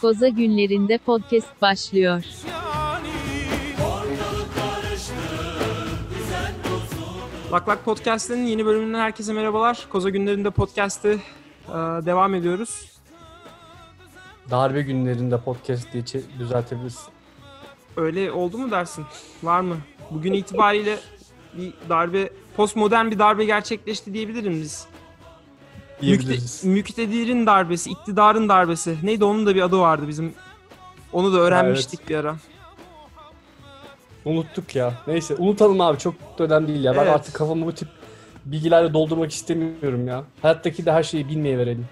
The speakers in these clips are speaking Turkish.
Koza günlerinde podcast başlıyor. Lak Lak Podcast'ın yeni bölümünden herkese merhabalar. Koza günlerinde podcast'ı e, devam ediyoruz. Darbe günlerinde podcast diye düzeltebiliriz. Öyle oldu mu dersin? Var mı? Bugün itibariyle bir darbe, postmodern bir darbe gerçekleşti diyebilirim biz. Diyebiliriz. Mükte, müktedirin darbesi, iktidarın darbesi. Neydi onun da bir adı vardı bizim. Onu da öğrenmiştik bir ara. Unuttuk ya. Neyse unutalım abi çok da önemli değil ya. Ben Evet. artık kafamı bu tip bilgilerle doldurmak istemiyorum ya. Hayattaki de her şeyi bilmeye verelim.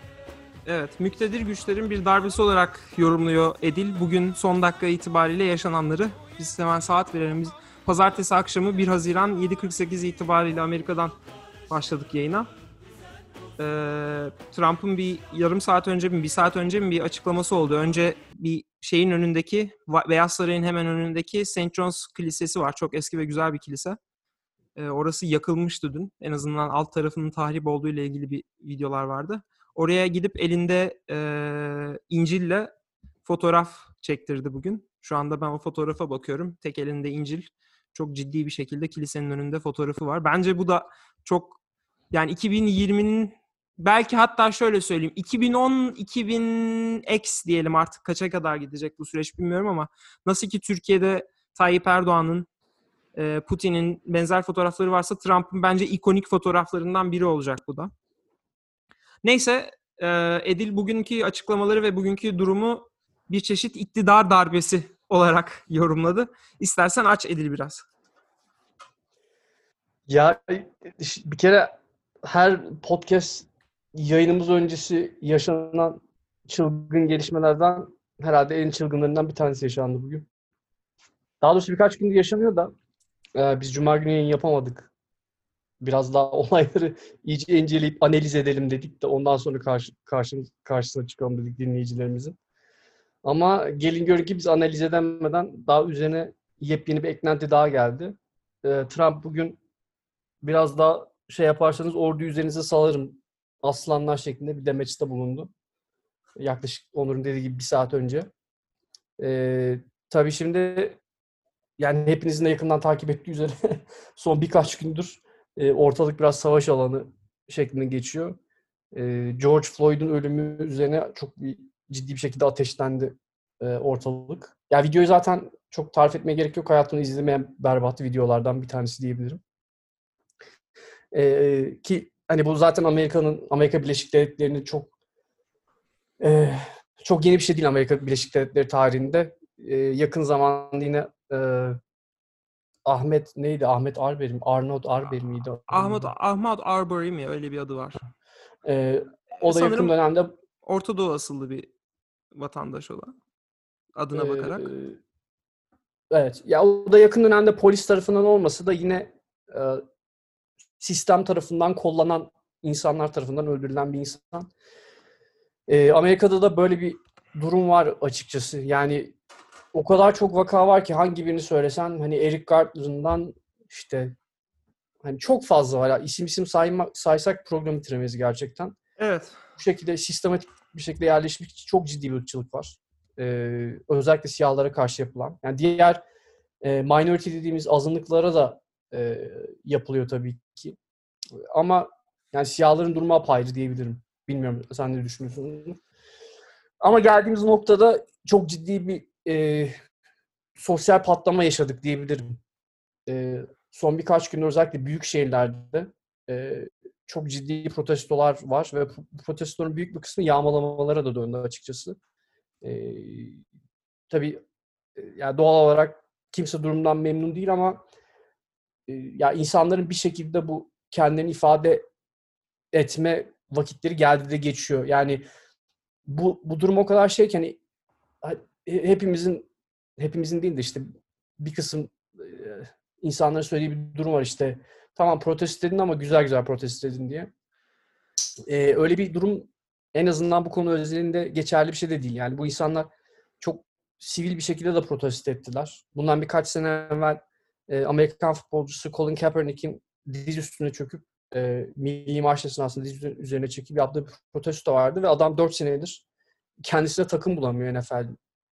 Evet, müktedir güçlerin bir darbesi olarak yorumluyor Edil. Bugün son dakika itibariyle yaşananları. Biz hemen saat verelim. Biz pazartesi akşamı 1 Haziran 7.48 itibariyle Amerika'dan başladık yayına. Ee, Trump'ın bir yarım saat önce mi, bir saat önce mi bir açıklaması oldu. Önce bir şeyin önündeki, Beyaz Saray'ın hemen önündeki St. John's Kilisesi var. Çok eski ve güzel bir kilise. Ee, orası yakılmıştı dün. En azından alt tarafının tahrip olduğu ile ilgili bir videolar vardı. Oraya gidip elinde e, İncil'le fotoğraf çektirdi bugün. Şu anda ben o fotoğrafa bakıyorum. Tek elinde İncil. Çok ciddi bir şekilde kilisenin önünde fotoğrafı var. Bence bu da çok yani 2020'nin belki hatta şöyle söyleyeyim 2010 2000X diyelim artık kaça kadar gidecek bu süreç bilmiyorum ama nasıl ki Türkiye'de Tayyip Erdoğan'ın e, Putin'in benzer fotoğrafları varsa Trump'ın bence ikonik fotoğraflarından biri olacak bu da. Neyse e, Edil bugünkü açıklamaları ve bugünkü durumu bir çeşit iktidar darbesi olarak yorumladı. İstersen aç Edil biraz. Ya bir kere her podcast yayınımız öncesi yaşanan çılgın gelişmelerden herhalde en çılgınlarından bir tanesi yaşandı bugün. Daha doğrusu birkaç gündür yaşanıyor da e, biz Cuma günü yayın yapamadık. Biraz daha olayları iyice inceleyip analiz edelim dedik de ondan sonra karşı, karşımız, karşısına çıkalım dedik dinleyicilerimizin. Ama gelin görün ki biz analiz edemeden daha üzerine yepyeni bir eklenti daha geldi. E, Trump bugün biraz daha şey yaparsanız ordu üzerinize salarım aslanlar şeklinde bir demeçte bulundu. Yaklaşık Onur'un dediği gibi bir saat önce. Ee, tabii şimdi yani hepinizin de yakından takip ettiği üzere son birkaç gündür e, ortalık biraz savaş alanı şeklinde geçiyor. E, George Floyd'un ölümü üzerine çok bir, ciddi bir şekilde ateşlendi e, ortalık. Ya videoyu zaten çok tarif etmeye gerek yok. Hayatımda izlemeyen berbat videolardan bir tanesi diyebilirim. Ee, ki hani bu zaten Amerika'nın Amerika Birleşik Devletleri'nin çok e, çok yeni bir şey değil Amerika Birleşik Devletleri tarihinde. E, yakın zamanda yine e, Ahmet neydi? Ahmet Arbery mi? Arnold Arbery miydi? Ahmet Ahmet Arbery mi öyle bir adı var. E, o da yakın Sanırım- dönemde Orta Doğu asıllı bir vatandaş olan adına e, bakarak. evet. Ya o da yakın dönemde polis tarafından olmasa da yine e, sistem tarafından kollanan insanlar tarafından öldürülen bir insan. Ee, Amerika'da da böyle bir durum var açıkçası. Yani o kadar çok vaka var ki hangi birini söylesen hani Eric Gardner'ından işte hani çok fazla var. Ya. İsim isim sayma, saysak program bitiremeyiz gerçekten. Evet. Bu şekilde sistematik bir şekilde yerleşmiş çok ciddi bir ırkçılık var. Ee, özellikle siyahlara karşı yapılan. Yani diğer e, minority dediğimiz azınlıklara da e, yapılıyor tabii. Ama yani siyahların durumu apayrı diyebilirim. Bilmiyorum sen ne düşünüyorsun? Ama geldiğimiz noktada çok ciddi bir e, sosyal patlama yaşadık diyebilirim. E, son birkaç gündür özellikle büyük şehirlerde e, çok ciddi protestolar var ve protestoların büyük bir kısmı yağmalamalara da döndü açıkçası. E, tabii e, yani doğal olarak kimse durumdan memnun değil ama e, ya insanların bir şekilde bu kendini ifade etme vakitleri geldi de geçiyor. Yani bu bu durum o kadar şey ki hani he- hepimizin hepimizin değil de işte bir kısım e, insanların söylediği bir durum var işte tamam protesto edin ama güzel güzel protesto edin diye. E, öyle bir durum en azından bu konu özelinde geçerli bir şey de değil. Yani bu insanlar çok sivil bir şekilde de protesto ettiler. Bundan birkaç sene evvel e, Amerikan futbolcusu Colin Kaepernick'in diz üstüne çöküp e, milli marş esnasında diz üzerine çekip yaptığı bir protesto vardı ve adam 4 senedir kendisine takım bulamıyor NFL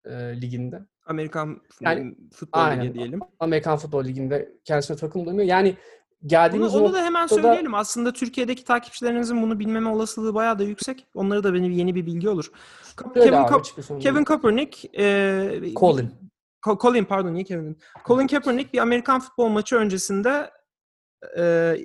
e, liginde. Amerikan Yani- futbol Aynen. ligi diyelim. Amerikan Futbol Ligi'nde kendisine takım bulamıyor. Yani Onu, geldiğimiz onu nokta da hemen noktada- söyleyelim. Aslında Türkiye'deki takipçilerinizin bunu bilmeme olasılığı bayağı da yüksek. Onlara da benim yeni bir bilgi olur. Öyle Kevin, abi, sorun Kevin. Kaepernick e, Colin. Ko- Colin pardon niye Kevin dedim? Colin Kaepernick bir Amerikan futbol maçı öncesinde e,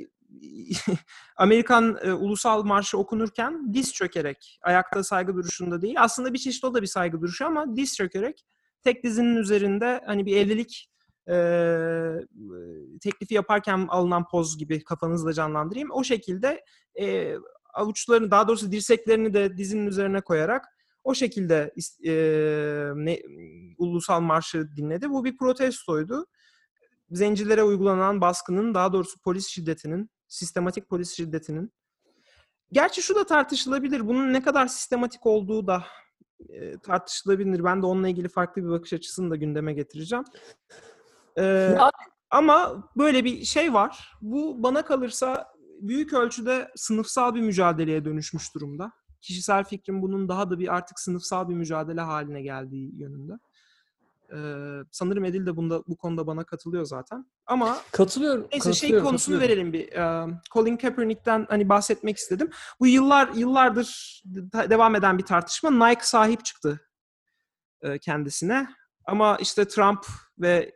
Amerikan e, ulusal marşı okunurken diz çökerek, ayakta saygı duruşunda değil. Aslında bir çeşit o da bir saygı duruşu ama diz çökerek tek dizinin üzerinde hani bir evlilik e, teklifi yaparken alınan poz gibi kafanızda canlandırayım. O şekilde e, avuçlarını daha doğrusu dirseklerini de dizinin üzerine koyarak o şekilde e, ne, ulusal marşı dinledi. Bu bir protestoydu. Zencilere uygulanan baskının, daha doğrusu polis şiddetinin, sistematik polis şiddetinin. Gerçi şu da tartışılabilir. Bunun ne kadar sistematik olduğu da e, tartışılabilir. Ben de onunla ilgili farklı bir bakış açısını da gündeme getireceğim. E, Ya- ama böyle bir şey var. Bu bana kalırsa büyük ölçüde sınıfsal bir mücadeleye dönüşmüş durumda. Kişisel fikrim bunun daha da bir artık sınıfsal bir mücadele haline geldiği yönünde. Ee, sanırım Edil de bunda bu konuda bana katılıyor zaten. Ama Katılıyorum. neyse şey katılıyorum, konusunu katılıyorum. verelim bir. Ee, Colin Kaepernick'ten hani bahsetmek istedim. Bu yıllar yıllardır de- devam eden bir tartışma. Nike sahip çıktı e, kendisine. Ama işte Trump ve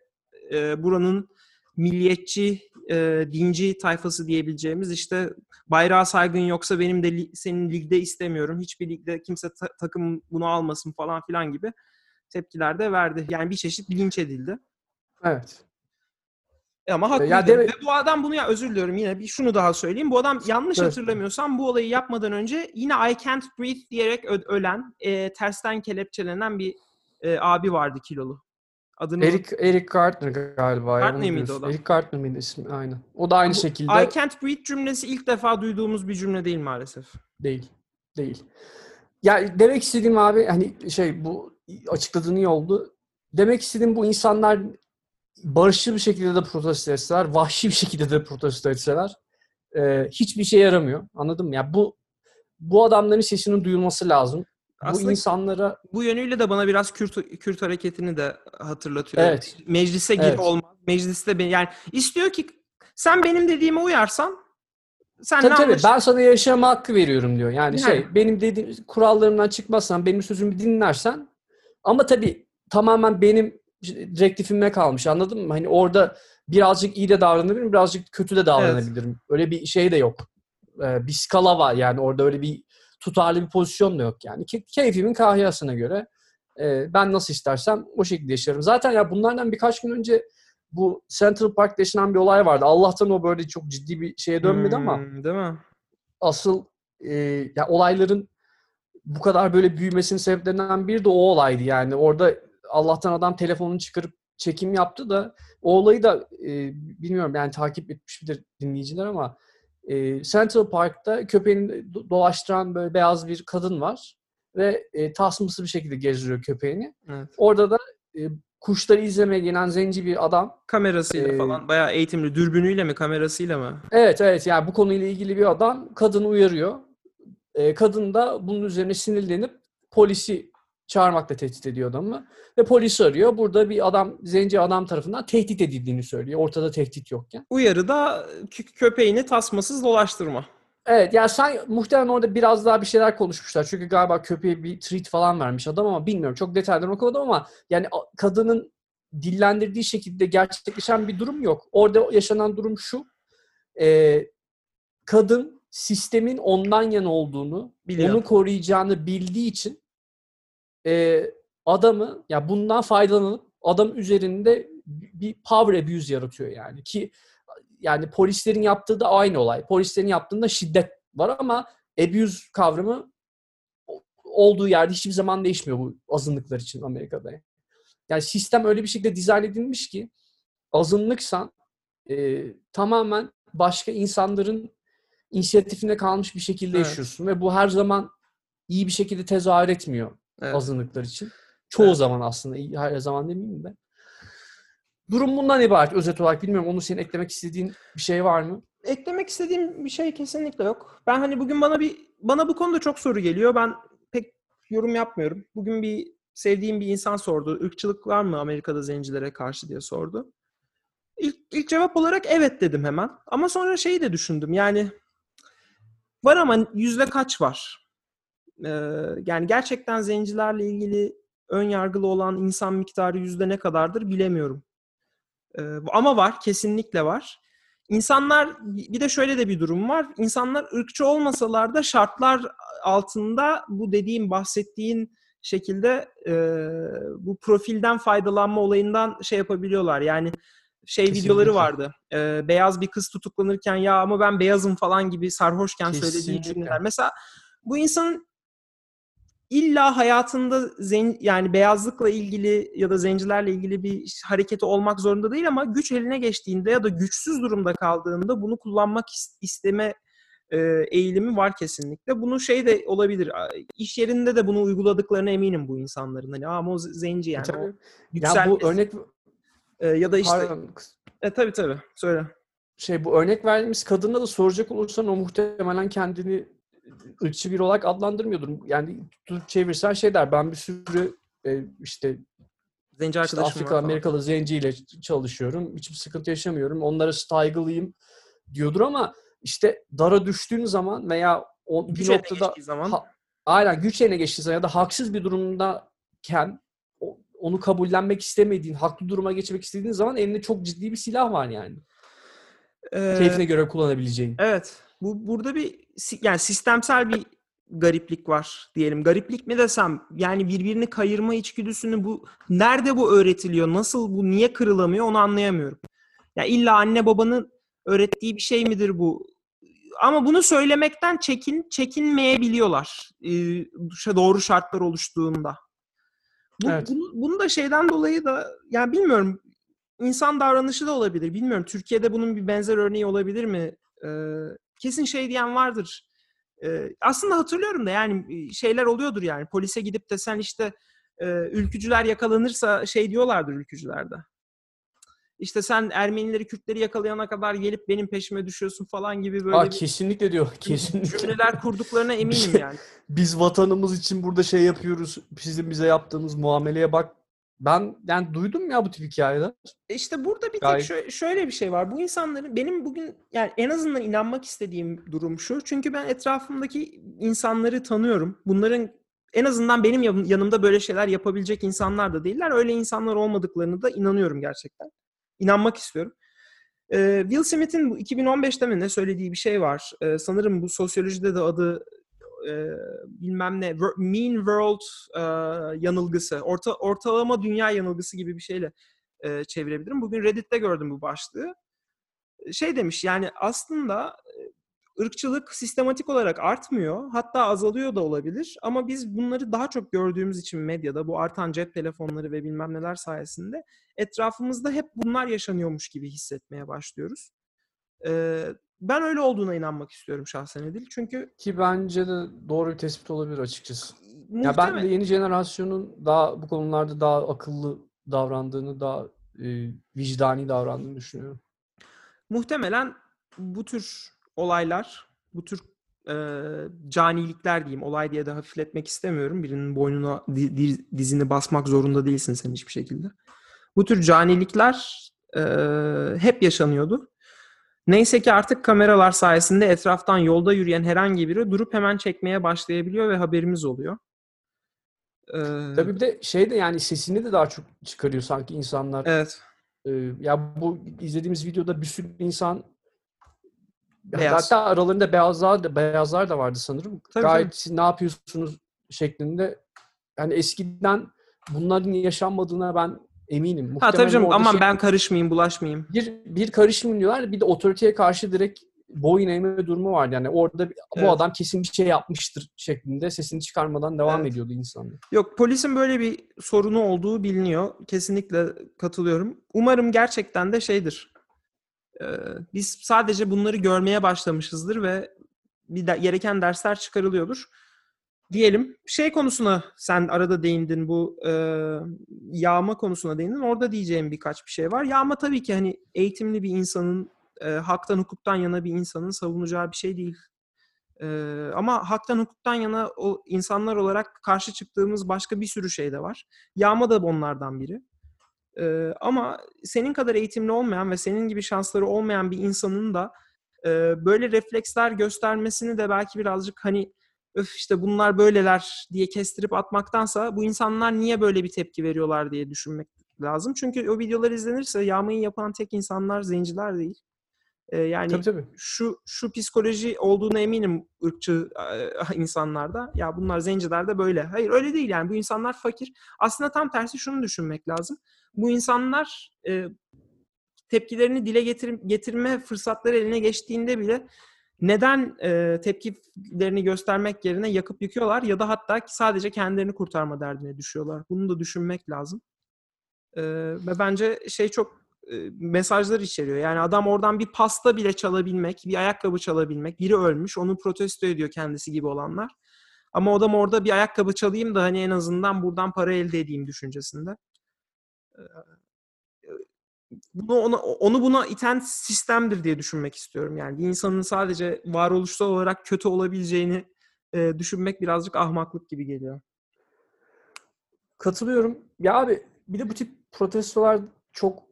e, buranın milliyetçi, e, dinci tayfası diyebileceğimiz işte bayrağa saygın yoksa benim de li- senin ligde istemiyorum. Hiçbir ligde kimse ta- takım bunu almasın falan filan gibi tepkiler de verdi. Yani bir çeşit linç edildi. Evet. E Ama haklıydı. Ya deme- Ve bu adam bunu ya özür diliyorum yine bir şunu daha söyleyeyim. Bu adam yanlış Evet. hatırlamıyorsam bu olayı yapmadan önce yine I can't breathe diyerek ölen, e, tersten kelepçelenen bir e, abi vardı kilolu. Adını Eric Eric Gardner galiba. onu miydi o da? Eric Gardner mıydı ismi? Aynen. O da aynı Bu şekilde I can't breathe cümlesi ilk defa duyduğumuz bir cümle değil maalesef. değil. Değil. Ya demek istediğim abi hani şey bu açıkladığın iyi oldu. Demek istediğim bu insanlar barışçıl bir şekilde de protesto etseler, vahşi bir şekilde de protesto etseler e, hiçbir şey yaramıyor. Anladın mı? Ya bu bu adamların sesinin duyulması lazım. Aslında bu insanlara bu yönüyle de bana biraz Kürt, Kürt hareketini de hatırlatıyor. Evet. Meclise gir Evet. olmaz. Mecliste ben yani istiyor ki sen benim dediğime uyarsan sen Tabii ne tabii ben sana yaşama hakkı veriyorum diyor. Yani, Yani. şey benim dediğim kurallarımdan çıkmazsan benim sözümü dinlersen ama tabii tamamen benim direktifime kalmış anladın mı? Hani orada birazcık iyi de davranabilirim, birazcık kötü de davranabilirim. Öyle bir şey de yok. Ee, bir skala var yani orada öyle bir tutarlı bir pozisyon da yok yani. Ke- keyfimin kahyasına göre e, ben nasıl istersem o şekilde yaşarım. Zaten ya bunlardan birkaç gün önce bu Central Park'ta yaşanan bir olay vardı. Allah'tan o böyle çok ciddi bir şeye dönmedi ama Hmm, değil mi? asıl e, ya olayların bu kadar böyle büyümesinin sebeplerinden biri de o olaydı yani. Orada Allah'tan adam telefonunu çıkarıp çekim yaptı da o olayı da e, bilmiyorum yani takip etmiş midir dinleyiciler ama e, Central Park'ta köpeğini do- dolaştıran böyle beyaz bir kadın var ve e, tasması bir şekilde gezdiriyor köpeğini. Evet. Orada da e, kuşları izlemeye gelen zenci bir adam Kamerasıyla Ee, falan bayağı eğitimli. Dürbünüyle mi kamerasıyla mı? Evet evet yani bu konuyla ilgili bir adam kadını uyarıyor. Ee, kadın da bunun üzerine sinirlenip polisi çağırmakla tehdit ediyor adamı. Ve polisi arıyor. Burada bir adam, zenci adam tarafından tehdit edildiğini söylüyor. Ortada tehdit yokken. Uyarı da kö- köpeğini tasmasız dolaştırma. Evet yani sen muhtemelen orada biraz daha bir şeyler konuşmuşlar. Çünkü galiba köpeğe bir treat falan vermiş adam ama bilmiyorum. Çok detaylarını okumadım ama yani kadının dillendirdiği şekilde gerçekleşen bir durum yok. Orada yaşanan durum şu. Ee, kadın sistemin ondan yana olduğunu, Biliyor. onu koruyacağını bildiği için e, adamı ya bundan faydalanıp adam üzerinde bir power abuse yaratıyor yani ki yani polislerin yaptığı da aynı olay. Polislerin yaptığında şiddet var ama abuse kavramı olduğu yerde hiçbir zaman değişmiyor bu azınlıklar için Amerika'da. Yani sistem öyle bir şekilde dizayn edilmiş ki azınlıksan e, tamamen başka insanların inisiyatifine kalmış bir şekilde Evet. yaşıyorsun ve bu her zaman iyi bir şekilde tezahür etmiyor Evet. azınlıklar için. Çoğu Evet. zaman aslında, her zaman demeyeyim de. Durum bundan ibaret özet olarak. Bilmiyorum onu senin eklemek istediğin bir şey var mı? Eklemek istediğim bir şey kesinlikle yok. Ben hani bugün bana bir bana bu konuda çok soru geliyor. Ben pek yorum yapmıyorum. Bugün bir sevdiğim bir insan sordu. Irkçılık var mı Amerika'da zencilere karşı diye sordu. İlk, ilk cevap olarak evet dedim hemen. Ama sonra şeyi de düşündüm. Yani var ama yüzde kaç var? Ee, yani gerçekten zencilerle ilgili ön yargılı olan insan miktarı yüzde ne kadardır bilemiyorum. Ee, ama var, kesinlikle var. İnsanlar bir de şöyle de bir durum var. İnsanlar ırkçı olmasalar da şartlar altında bu dediğim bahsettiğin şekilde e, bu profilden faydalanma olayından şey yapabiliyorlar. Yani şey Kesinlikle. videoları vardı. E, beyaz bir kız tutuklanırken ya ama ben beyazım falan gibi sarhoşken söylediği Kesinlikle. cümleler. Mesela bu insanın illa hayatında zen, yani beyazlıkla ilgili ya da zencilerle ilgili bir hareketi olmak zorunda değil ama güç eline geçtiğinde ya da güçsüz durumda kaldığında bunu kullanmak is- isteme e, eğilimi var kesinlikle. Bunu şey de olabilir. iş yerinde de bunu uyguladıklarına eminim bu insanların. Hani ama o zenci yani. Tabii. O Ya bu örnek E, ya da işte pardon, e, tabii tabii söyle. şey bu örnek verdiğimiz kadına da soracak olursan o muhtemelen kendini ırkçı bir olarak adlandırmıyordur. Yani tutup çevirsen şey der ben bir sürü e, işte, Zenci işte Afrika. Amerikalı zenciyle çalışıyorum. Hiçbir sıkıntı yaşamıyorum. Onlara saygılıyım diyordur ama işte dara düştüğün zaman veya o, Güç bir noktada zaman ha- aynen güç eline geçtiği zaman ya da haksız bir durumdayken onu kabullenmek istemediğin, haklı duruma geçmek istediğin zaman elinde çok ciddi bir silah var yani. e, Keyfine göre kullanabileceğin. Evet. Bu burada bir yani sistemsel bir gariplik var diyelim. Gariplik mi desem yani birbirini kayırma içgüdüsünü bu nerede bu öğretiliyor? Nasıl bu niye kırılamıyor onu anlayamıyorum. Ya illa anne babanın öğrettiği bir şey midir bu? Ama bunu söylemekten çekin çekinmeyebiliyorlar. Ee, doğru şartlar oluştuğunda. Bu, Evet. bunu, bunu da şeyden dolayı da yani bilmiyorum insan davranışı da olabilir. Bilmiyorum Türkiye'de bunun bir benzer örneği olabilir mi? Ee, kesin şey diyen vardır. Ee, aslında hatırlıyorum da yani şeyler oluyordur yani. Polise gidip de sen işte e, ülkücüler yakalanırsa şey diyorlardır ülkücülerde. İşte sen Ermenileri, Kürtleri yakalayana kadar gelip benim peşime düşüyorsun falan gibi böyle Aa, bir kesinlikle diyor. Kesinlikle. cümleler kurduklarına eminim şey- yani. Biz vatanımız için burada şey yapıyoruz. Sizin bize yaptığınız muameleye bak. Ben yani duydum ya bu tip hikayeler. E İşte burada bir tek Gayet- şö- şöyle bir şey var. Bu insanların benim bugün yani en azından inanmak istediğim durum şu. Çünkü ben etrafımdaki insanları tanıyorum. Bunların en azından benim yan- yanımda böyle şeyler yapabilecek insanlar da değiller. Öyle insanlar olmadıklarını da inanıyorum gerçekten. İnanmak istiyorum. Ee, Will Smith'in bu 2015'te mi ne söylediği bir şey var. Ee, sanırım bu sosyolojide de adı e, bilmem ne Mean World e, yanılgısı. Orta, ortalama dünya yanılgısı gibi bir şeyle e, çevirebilirim. Bugün Reddit'te gördüm bu başlığı. Şey demiş yani aslında e, ırkçılık sistematik olarak artmıyor. Hatta azalıyor da olabilir. Ama biz bunları daha çok gördüğümüz için medyada bu artan cep telefonları ve bilmem neler sayesinde etrafımızda hep bunlar yaşanıyormuş gibi hissetmeye başlıyoruz. Ee, ben öyle olduğuna inanmak istiyorum şahsen Edil. Çünkü Ki bence de doğru bir tespit olabilir açıkçası. Ya ben de yeni jenerasyonun daha bu konularda daha akıllı davrandığını, daha e, vicdani davrandığını düşünüyorum. muhtemelen bu tür olaylar, bu tür e, canilikler diyeyim, olay diye de hafifletmek istemiyorum. Birinin boynuna di- di- dizini basmak zorunda değilsin sen hiçbir şekilde. Bu tür canilikler e, hep yaşanıyordu. Neyse ki artık kameralar sayesinde etraftan yolda yürüyen herhangi biri durup hemen çekmeye başlayabiliyor ve haberimiz oluyor. E, Tabii bir de şey de yani sesini de daha çok çıkarıyor sanki insanlar. evet. Ee, ya bu izlediğimiz videoda bir sürü insan Beyaz. hatta aralarında beyazlar da beyazlar da vardı sanırım. Tabii, Gayet tabii. siz ne yapıyorsunuz şeklinde yani eskiden bunların yaşanmadığına ben eminim. Ha Muhtemelen tabii canım aman şey- ben karışmayayım, bulaşmayayım. bir bir karışım diyorlar. Bir de otoriteye karşı direkt boyun eğme durumu vardı. Yani orada bu Evet. adam kesin bir şey yapmıştır şeklinde sesini çıkarmadan devam Evet. ediyordu insanlar. Yok polisin böyle bir sorunu olduğu biliniyor. Kesinlikle katılıyorum. Umarım gerçekten de şeydir. Biz sadece bunları görmeye başlamışızdır ve bir de, gereken dersler çıkarılıyordur. Diyelim şey konusuna sen arada değindin bu e, yağma konusuna değindin. Orada diyeceğim birkaç bir şey var. Yağma tabii ki hani eğitimli bir insanın e, haktan hukuktan yana bir insanın savunacağı bir şey değil. Ee, ama haktan hukuktan yana o insanlar olarak karşı çıktığımız başka bir sürü şey de var. Yağma da onlardan biri. Ee, ama senin kadar eğitimli olmayan ve senin gibi şansları olmayan bir insanın da e, böyle refleksler göstermesini de belki birazcık hani öf işte bunlar böyleler diye kestirip atmaktansa bu insanlar niye böyle bir tepki veriyorlar diye düşünmek lazım. Çünkü o videolar izlenirse yağmayı yapan tek insanlar zenciler değil. Ee, yani Tabii tabii. şu şu psikoloji olduğuna eminim ırkçı e, insanlarda. Ya bunlar zenciler de böyle. Hayır öyle değil yani. Bu insanlar fakir. Aslında tam tersi şunu düşünmek lazım. Bu insanlar e, tepkilerini dile getir, getirme fırsatları eline geçtiğinde bile neden e, tepkilerini göstermek yerine yakıp yıkıyorlar ya da hatta sadece kendilerini kurtarma derdine düşüyorlar. Bunu da düşünmek lazım. E, ve bence şey çok e, mesajlar içeriyor. Yani adam oradan bir pasta bile çalabilmek, bir ayakkabı çalabilmek, biri ölmüş, onu protesto ediyor kendisi gibi olanlar. Ama adam orada bir ayakkabı çalayım da hani en azından buradan para elde edeyim düşüncesinde. E, bunu ona, onu buna iten sistemdir diye düşünmek istiyorum. Yani bir insanın sadece varoluşsal olarak kötü olabileceğini e, düşünmek birazcık ahmaklık gibi geliyor. Katılıyorum. Ya abi bir de bu tip protestolar çok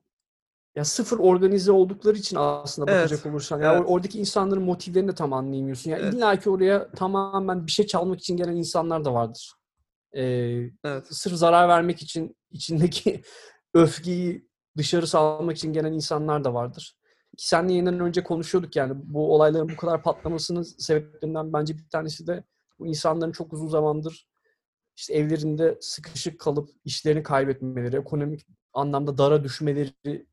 ya sıfır organize oldukları için aslında bakacak Evet. olursan ya Evet. oradaki insanların motivlerini de tam anlayamıyorsun. Ya Evet. illa ki oraya tamamen bir şey çalmak için gelen insanlar da vardır. Ee, Evet. sırf zarar vermek için içindeki öfkeyi dışarı salmak için gelen insanlar da vardır. Ki seninle yayından önce konuşuyorduk yani bu olayların bu kadar patlamasının sebeplerinden bence bir tanesi de bu insanların çok uzun zamandır işte evlerinde sıkışık kalıp işlerini kaybetmeleri, ekonomik anlamda dara düşmeleri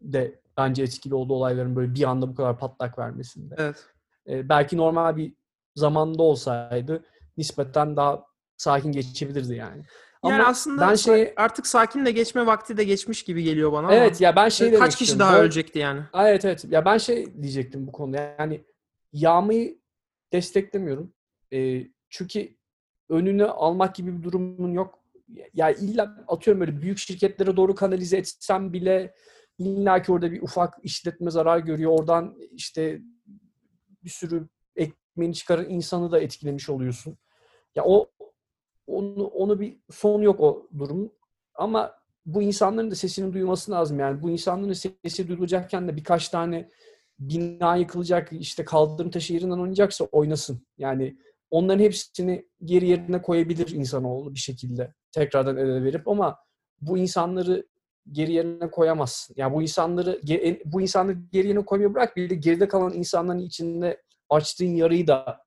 de bence etkili oldu olayların böyle bir anda bu kadar patlak vermesinde. Evet. Ee, belki normal bir zamanda olsaydı nispeten daha sakin geçebilirdi yani. Ama yani aslında ben şey artık sakinle geçme vakti de geçmiş gibi geliyor bana ama evet ya ben şey kaç kişi daha Bu- ölecekti yani? Evet evet. Ya ben şey diyecektim bu konuda. Yani yağmayı desteklemiyorum. Ee, çünkü önünü almak gibi bir durumun yok. Ya illa atıyorum böyle büyük şirketlere doğru kanalize etsem bile illa ki orada bir ufak işletme zarar görüyor. Oradan işte bir sürü ekmeğini çıkaran insanı da etkilemiş oluyorsun. Ya o onu onu bir son yok o durum. Ama bu insanların da sesinin duyulması lazım. Yani bu insanların sesi duyulacakken de birkaç tane bina yıkılacak, işte kaldırım taşı yerinden oynayacaksa oynasın. Yani onların hepsini geri yerine koyabilir insanoğlu bir şekilde tekrardan ele verip ama bu insanları geri yerine koyamazsın. Yani bu insanları ge- bu insanları geri yerine koymayı bırak bir de geride kalan insanların içinde açtığın yarayı da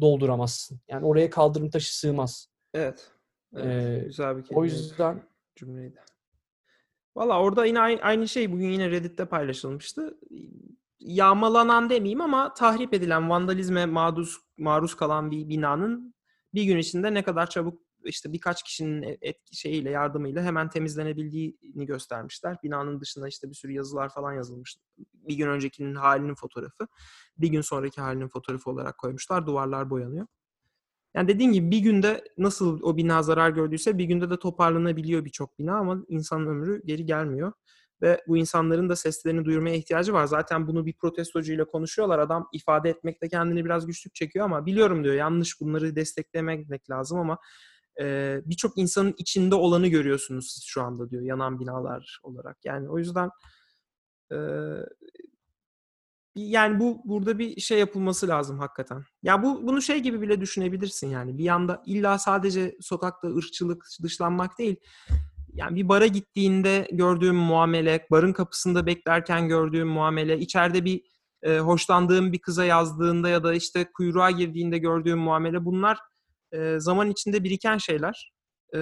dolduramazsın. Yani oraya kaldırım taşı sığmaz. Evet. Evet, Ee, güzel bir O kelime. yüzden cümleydi. Valla orada yine aynı, şey bugün yine Reddit'te paylaşılmıştı. Yağmalanan demeyeyim ama tahrip edilen, vandalizme maruz, maruz kalan bir binanın bir gün içinde ne kadar çabuk işte birkaç kişinin e, et, şeyiyle yardımıyla hemen temizlenebildiğini göstermişler. Binanın dışında işte bir sürü yazılar falan yazılmış. Bir gün öncekinin halinin fotoğrafı, bir gün sonraki halinin fotoğrafı olarak koymuşlar. Duvarlar boyanıyor. Yani dediğim gibi bir günde nasıl o bina zarar gördüyse bir günde de toparlanabiliyor birçok bina ama insanın ömrü geri gelmiyor. Ve bu insanların da seslerini duyurmaya ihtiyacı var. Zaten bunu bir protestocuyla konuşuyorlar. Adam ifade etmekte kendini biraz güçlük çekiyor ama biliyorum diyor yanlış bunları desteklemek lazım ama birçok insanın içinde olanı görüyorsunuz siz şu anda diyor yanan binalar olarak. Yani o yüzden yani bu burada bir şey yapılması lazım hakikaten. Ya bu bunu şey gibi bile düşünebilirsin yani. Bir yanda illa sadece sokakta ırkçılık, dışlanmak değil. Yani bir bara gittiğinde gördüğüm muamele, barın kapısında beklerken gördüğüm muamele, içeride bir e, hoşlandığım bir kıza yazdığında ya da işte kuyruğa girdiğinde gördüğüm muamele bunlar e, zaman içinde biriken şeyler. E,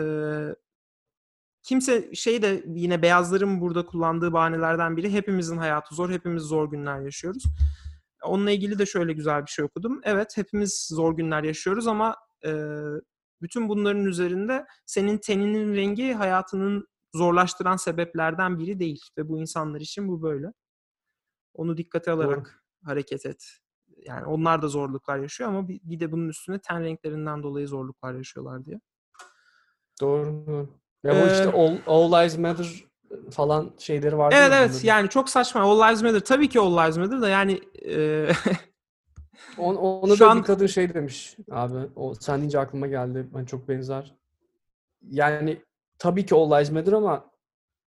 kimse şey de yine beyazların burada kullandığı bahanelerden biri hepimizin hayatı zor, hepimiz zor günler yaşıyoruz. Onunla ilgili de şöyle güzel bir şey okudum. Evet hepimiz zor günler yaşıyoruz ama e, bütün bunların üzerinde senin teninin rengi hayatının zorlaştıran sebeplerden biri değil ve bu insanlar için bu böyle. Onu dikkate alarak Doğru. hareket et. Yani onlar da zorluklar yaşıyor ama bir, de bunun üstüne ten renklerinden dolayı zorluklar yaşıyorlar diye. Doğru. Ya bu işte all, all Lives Matter falan şeyleri vardı. Evet evet bunların. yani çok saçma. All Lives Matter tabii ki All Lives Matter da yani e, On, ona Şu da an- bir kadın şey demiş abi. O sen deyince aklıma geldi. Ben çok benzer. Yani tabii ki all lives matter ama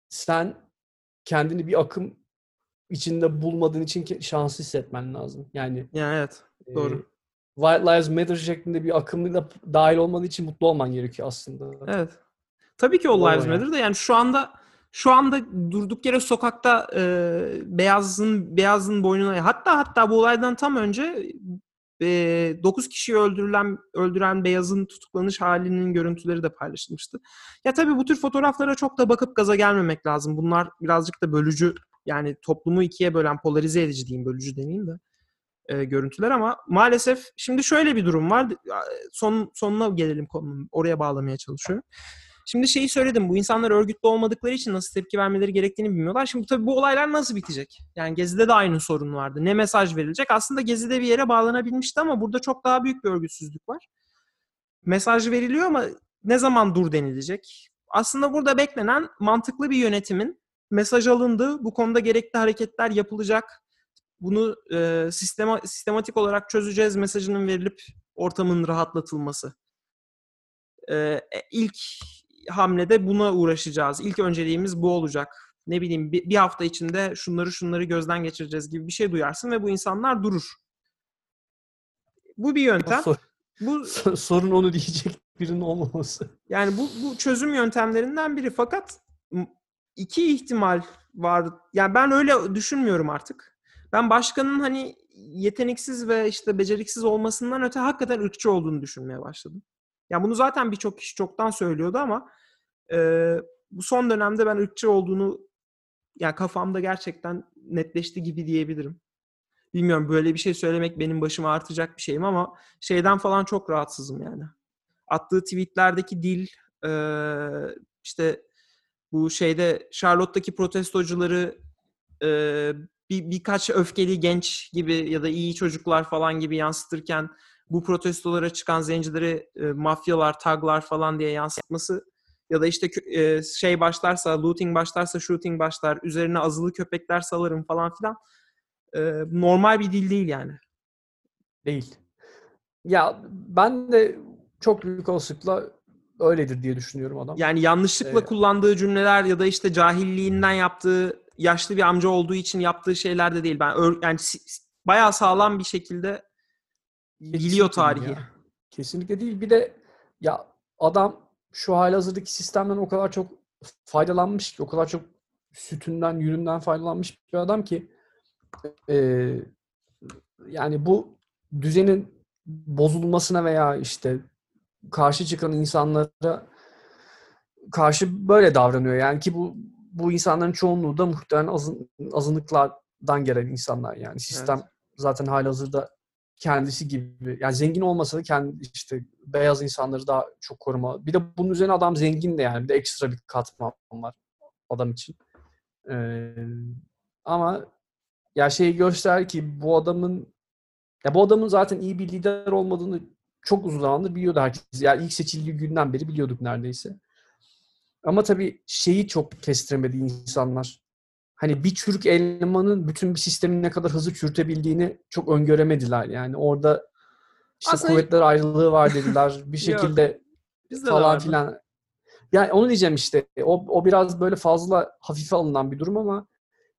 sen kendini bir akım içinde bulmadığın için şanslı hissetmen lazım. Yani Yani evet. Doğru. e, White Lives Matter şeklinde bir akımda dahil olmadığı için mutlu olman gerekiyor aslında. Evet. Tabii ki Bravo Lives. Matter da yani şu anda şu anda durduk yere sokakta e, beyazın beyazın boynuna hatta hatta bu olaydan tam önce e, 9 kişiyi öldürülen öldüren beyazın tutuklanış halinin görüntüleri de paylaşılmıştı. Ya tabii bu tür fotoğraflara çok da bakıp gaza gelmemek lazım. Bunlar birazcık da bölücü yani toplumu ikiye bölen polarize edici diyeyim bölücü demeyeyim de e, görüntüler ama maalesef şimdi şöyle bir durum var. Son sonuna gelelim konunun. Oraya bağlamaya çalışıyorum. Şimdi şeyi söyledim. Bu insanlar örgütlü olmadıkları için nasıl tepki vermeleri gerektiğini bilmiyorlar. Şimdi tabii bu olaylar nasıl bitecek? Yani Gezi'de de aynı sorun vardı. Ne mesaj verilecek? Aslında Gezi'de bir yere bağlanabilmişti ama burada çok daha büyük bir örgütsüzlük var. Mesaj veriliyor ama ne zaman dur denilecek? Aslında burada beklenen mantıklı bir yönetimin mesaj alındı. Bu konuda gerekli hareketler yapılacak. Bunu e, sistema, sistematik olarak çözeceğiz mesajının verilip ortamın rahatlatılması. E, ilk hamlede buna uğraşacağız. İlk önceliğimiz bu olacak. Ne bileyim bir, hafta içinde şunları şunları gözden geçireceğiz gibi bir şey duyarsın ve bu insanlar durur. Bu bir yöntem. Sor- Bu sorun onu diyecek birinin olmaması. yani bu, bu çözüm yöntemlerinden biri. Fakat iki ihtimal var. Yani ben öyle düşünmüyorum artık. Ben başkanın hani yeteneksiz ve işte beceriksiz olmasından öte hakikaten ırkçı olduğunu düşünmeye başladım. Yani bunu zaten birçok kişi çoktan söylüyordu ama e, bu son dönemde ben ırkçı olduğunu yani kafamda gerçekten netleşti gibi diyebilirim. Bilmiyorum böyle bir şey söylemek benim başıma artacak bir şeyim ama şeyden falan çok rahatsızım yani. Attığı tweetlerdeki dil e, işte bu şeyde Charlotte'daki protestocuları e, bir birkaç öfkeli genç gibi ya da iyi çocuklar falan gibi yansıtırken bu protestolara çıkan zencileri e, mafyalar, taglar falan diye yansıtması ya da işte e, şey başlarsa, looting başlarsa, shooting başlar, üzerine azılı köpekler salarım falan filan. E, normal bir dil değil yani. Değil. Ya ben de çok büyük olasılıkla öyledir diye düşünüyorum adam. Yani yanlışlıkla Ee, kullandığı cümleler ya da işte cahilliğinden yaptığı, yaşlı bir amca olduğu için yaptığı şeyler de değil. Ben yani bayağı sağlam bir şekilde değil tarihi. ya. Kesinlikle değil. Bir de ya adam şu halihazırdaki sistemden o kadar çok faydalanmış ki, o kadar çok sütünden, yününden faydalanmış bir adam ki eee, yani bu düzenin bozulmasına veya işte karşı çıkan insanlara karşı böyle davranıyor. Yani ki bu bu insanların çoğunluğu da muhtemelen azın, azınlıklardan gelen insanlar yani. Sistem zaten halihazırda kendisi gibi yani zengin olmasa da kendi işte beyaz insanları daha çok koruma. Bir de bunun üzerine adam zengin de yani bir de ekstra bir katman var adam için. Ee, ama ya şeyi göster ki bu adamın ya bu adamın zaten iyi bir lider olmadığını çok uzun zamandır biliyordu herkes. Yani ilk seçildiği günden beri biliyorduk neredeyse. Ama tabii şeyi çok kestiremedi insanlar. Hani bir çürük elmanın bütün bir sistemin ne kadar hızlı çürütebildiğini çok öngöremediler. Yani orada işte Aslında- kuvvetler ayrılığı var dediler. Bir şekilde falan filan. Yani onu diyeceğim işte. O, o biraz böyle fazla hafife alınan bir durum ama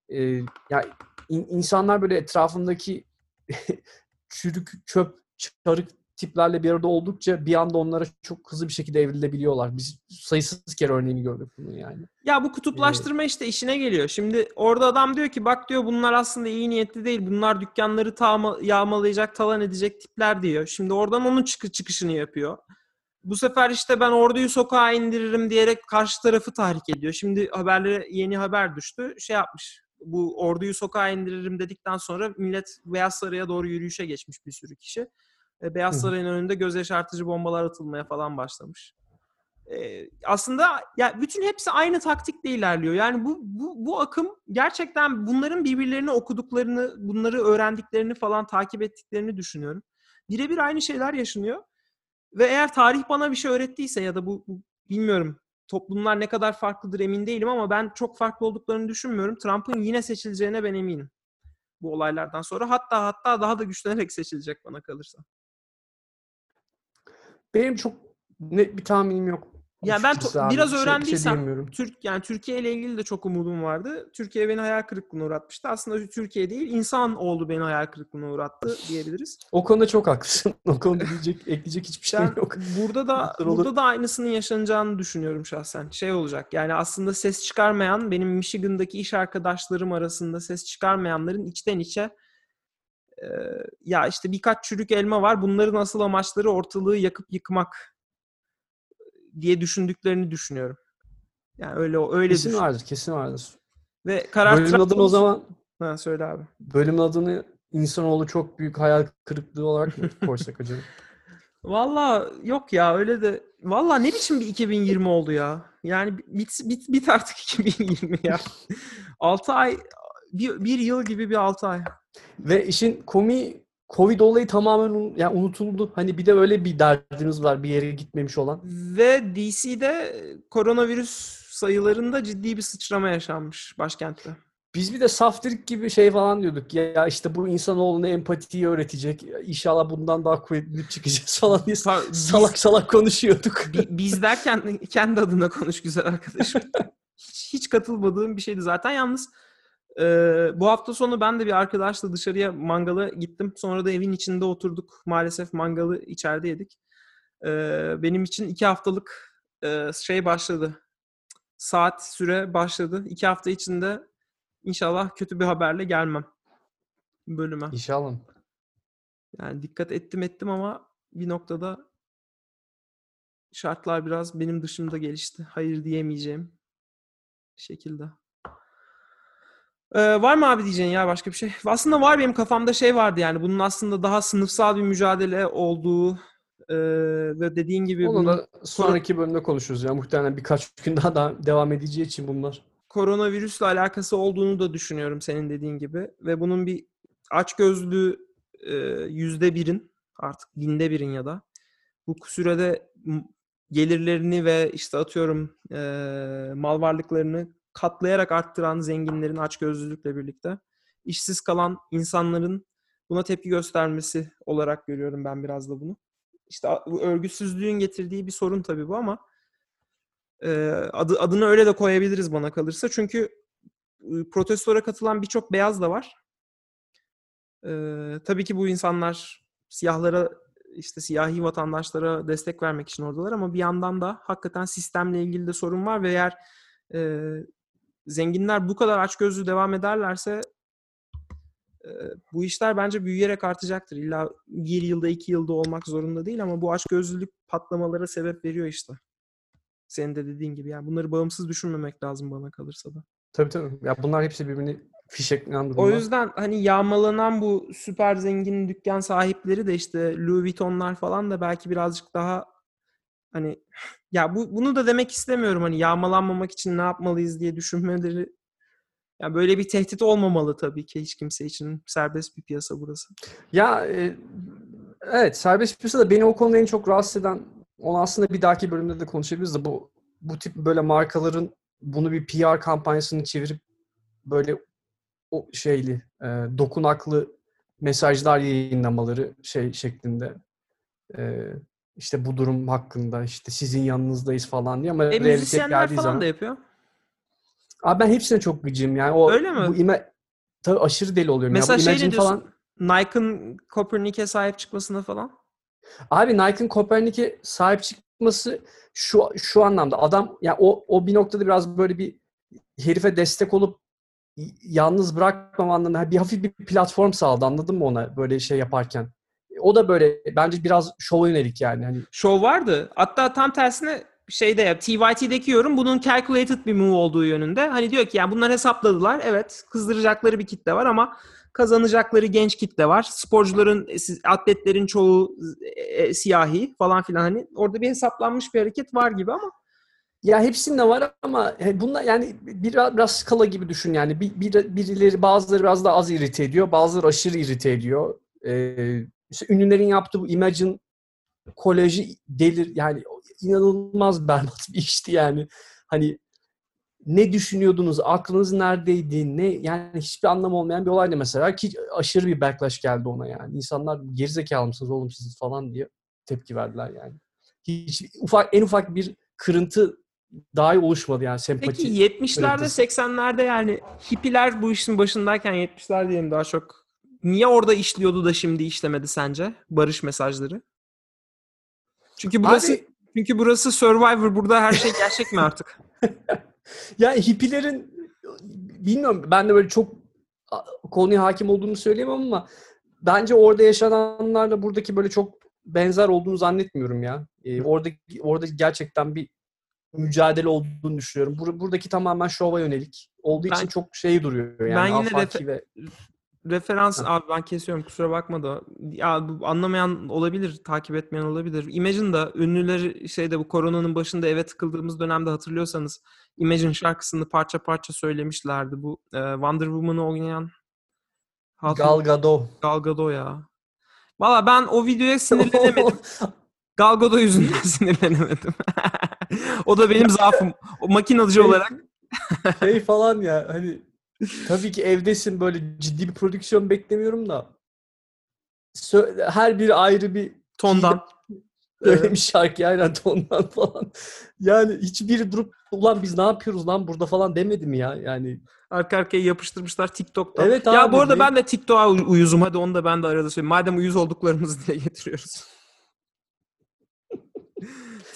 e, ya in- insanlar böyle etrafındaki çürük, çöp, çarık tiplerle bir arada oldukça bir anda onlara çok hızlı bir şekilde evrilebiliyorlar. Biz sayısız kere örneğini gördük bunun yani. Ya bu kutuplaştırma işte işine geliyor. Şimdi orada adam diyor ki bak diyor bunlar aslında iyi niyetli değil. Bunlar dükkanları tağma, yağmalayacak, talan edecek tipler diyor. Şimdi oradan onun çıkı çıkışını yapıyor. Bu sefer işte ben orduyu sokağa indiririm diyerek karşı tarafı tahrik ediyor. Şimdi haberlere yeni haber düştü. Şey yapmış. Bu orduyu sokağa indiririm dedikten sonra millet Beyaz Saray'a doğru yürüyüşe geçmiş bir sürü kişi. E, Beyaz. Saray'ın önünde göz yaşartıcı bombalar atılmaya falan başlamış. Ee, aslında ya bütün hepsi aynı taktikle ilerliyor. Yani bu bu bu akım gerçekten bunların birbirlerini okuduklarını, bunları öğrendiklerini falan takip ettiklerini düşünüyorum. Birebir aynı şeyler yaşanıyor. Ve eğer tarih bana bir şey öğrettiyse ya da bu, bu bilmiyorum toplumlar ne kadar farklıdır emin değilim ama ben çok farklı olduklarını düşünmüyorum. Trump'ın yine seçileceğine ben eminim. bu olaylardan sonra. Hatta hatta daha da güçlenerek seçilecek bana kalırsa. Benim çok net bir tahminim yok. Ya ben to- abi. biraz Bir şey- şey öğrendiysem diyemiyorum. Türk yani Türkiye ile ilgili de çok umudum vardı. Türkiye beni hayal kırıklığına uğratmıştı. Aslında Türkiye değil, insan oldu beni hayal kırıklığına uğrattı diyebiliriz. O konuda çok haklısın. O konuda diyecek, ekleyecek hiçbir Ben yok. burada da burada da aynısının yaşanacağını düşünüyorum şahsen. Şey olacak. Yani aslında ses çıkarmayan benim Michigan'daki iş arkadaşlarım arasında ses çıkarmayanların içten içe ya işte birkaç çürük elma var. Bunların asıl amaçları ortalığı yakıp yıkmak diye düşündüklerini düşünüyorum. Yani öyle öyle Kesin düşün. vardır, kesin vardır. Ve karar Bölümün adını o zaman Ha söyle abi. bölümün adını insanoğlu çok büyük hayal kırıklığı olarak mı koysak acaba? Valla yok ya öyle de valla ne biçim bir 2020 oldu ya. Yani bit bit, bit artık 2020 ya. 6 ay bir, bir yıl gibi bir 6 ay. Ve işin komi Covid olayı tamamen yani unutuldu. Hani bir de öyle bir derdimiz var bir yere gitmemiş olan. Ve DC'de koronavirüs sayılarında ciddi bir sıçrama yaşanmış başkentte. Biz bir de saftirik gibi şey falan diyorduk. Ya işte bu insanoğluna empatiyi öğretecek. İnşallah bundan daha kuvvetli çıkacağız falan diye biz- salak salak konuşuyorduk. Bi- biz derken kendi adına konuş güzel arkadaşım. hiç, hiç katılmadığım bir şeydi zaten. Yalnız e, bu hafta sonu ben de bir arkadaşla dışarıya mangala gittim. Sonra da evin içinde oturduk. Maalesef mangalı içeride yedik. E, benim için iki haftalık e, şey başladı. Saat süre başladı. İki hafta içinde inşallah kötü bir haberle gelmem bölüme. İnşallah. Yani dikkat ettim ettim ama bir noktada şartlar biraz benim dışımda gelişti. Hayır diyemeyeceğim şekilde. Ee, var mı abi diyeceğin ya başka bir şey? Aslında var benim kafamda şey vardı yani bunun aslında daha sınıfsal bir mücadele olduğu e, ve dediğin gibi Onu bunun da sonraki bölümde konuşuruz ya. Muhtemelen birkaç gün daha da devam edeceği için bunlar. koronavirüsle alakası olduğunu da düşünüyorum senin dediğin gibi ve bunun bir açgözlü e, yüzde birin artık binde birin ya da bu sürede gelirlerini ve işte atıyorum e, mal varlıklarını katlayarak arttıran zenginlerin açgözlülükle birlikte işsiz kalan insanların buna tepki göstermesi olarak görüyorum ben biraz da bunu. İşte örgütsüzlüğün getirdiği bir sorun tabii bu ama e, adı, adını öyle de koyabiliriz bana kalırsa. Çünkü e, protestora katılan birçok beyaz da var. E, tabii ki bu insanlar siyahlara işte siyahi vatandaşlara destek vermek için oradalar ama bir yandan da hakikaten sistemle ilgili de sorun var ve eğer e, zenginler bu kadar açgözlü devam ederlerse e, bu işler bence büyüyerek artacaktır. İlla bir yılda iki yılda olmak zorunda değil ama bu açgözlülük patlamalara sebep veriyor işte. Senin de dediğin gibi yani bunları bağımsız düşünmemek lazım bana kalırsa da. Tabii tabii. Ya bunlar hepsi birbirini fişekleyen durumlar. O yüzden hani yağmalanan bu süper zengin dükkan sahipleri de işte Louis Vuitton'lar falan da belki birazcık daha hani ya bu bunu da demek istemiyorum hani yağmalanmamak için ne yapmalıyız diye düşünmeleri ya böyle bir tehdit olmamalı tabii ki hiç kimse için serbest bir piyasa burası. Ya e, evet serbest piyasa da beni o konuda en çok rahatsız eden onu aslında bir dahaki bölümde de konuşabiliriz de bu bu tip böyle markaların bunu bir PR kampanyasını çevirip böyle o şeyli e, dokunaklı mesajlar yayınlamaları şey şeklinde e, işte bu durum hakkında işte sizin yanınızdayız falan diye ama E müzisyenler geldiği falan zaman da yapıyor. Abi ben hepsine çok gıcığım yani o Öyle mi? bu ime tabii aşırı deli oluyorum Mesela ya bu şey ne diyorsun? falan Nike'ın Copernic'e sahip çıkmasına falan. Abi Nike'ın Kopernik'e sahip çıkması şu şu anlamda adam ya o o bir noktada biraz böyle bir herife destek olup yalnız bırakmama anlamında bir hafif bir platform sağladı anladın mı ona böyle şey yaparken. O da böyle bence biraz şova yönelik yani. Hani Show vardı. Hatta tam tersine şeyde ya TYT'deki yorum bunun calculated bir move olduğu yönünde. Hani diyor ki yani bunlar hesapladılar. Evet kızdıracakları bir kitle var ama kazanacakları genç kitle var. Sporcuların, e, atletlerin çoğu e, e, siyahi falan filan hani orada bir hesaplanmış bir hareket var gibi ama ya hepsinde var ama bunlar yani biraz, biraz skala gibi düşün yani. Bir, bir- birileri bazıları biraz daha az irite ediyor. Bazıları aşırı irite ediyor. Ee, işte ünlülerin yaptığı bu Imagine kolajı delir yani inanılmaz berbat bir işti yani. Hani ne düşünüyordunuz? Aklınız neredeydi? Ne yani hiçbir anlamı olmayan bir olaydı mesela ki aşırı bir backlash geldi ona yani. İnsanlar gerizekalı mısınız oğlum siz falan diye tepki verdiler yani. Hiç ufak en ufak bir kırıntı dahi oluşmadı yani sempati. Peki 70'lerde kırıntısı. 80'lerde yani hippiler bu işin başındayken 70'ler diyelim daha çok niye orada işliyordu da şimdi işlemedi sence barış mesajları? Çünkü burası Abi- çünkü burası Survivor burada her şey gerçek mi artık? Yani hippilerin bilmiyorum ben de böyle çok konuya hakim olduğunu söyleyemem ama bence orada yaşananlarla buradaki böyle çok benzer olduğunu zannetmiyorum ya. Ee, orada orada gerçekten bir mücadele olduğunu düşünüyorum. Bur- buradaki tamamen şova yönelik olduğu Ben- için çok şey duruyor yani. Ben yine afaki refe- ve Referans abi ben kesiyorum kusura bakma da ya bu anlamayan olabilir, takip etmeyen olabilir. Imagine'da ünlüleri şeyde bu koronanın başında eve tıkıldığımız dönemde hatırlıyorsanız Imagine şarkısını parça parça söylemişlerdi. Bu e, Wonder Woman'ı oynayan hatun- Gal Gadot. Gal Gadot ya. Valla ben o videoya sinirlenemedim. Gal Gadot yüzünden sinirlenemedim. o da benim zaafım. O makinacı olarak. şey falan ya hani tabii ki evdesin böyle ciddi bir prodüksiyon beklemiyorum da her bir ayrı bir Tondan. söylemiş şarkı aynen tondan falan. Yani hiçbiri durup ulan biz ne yapıyoruz lan burada falan demedi mi ya? Yani Arka arkaya yapıştırmışlar TikTok'ta. Evet ya abi, bu arada ne- ben de TikTok'a uy- uyuzum. Hadi onu da ben de arada söyleyeyim. Madem uyuz olduklarımızı dile getiriyoruz.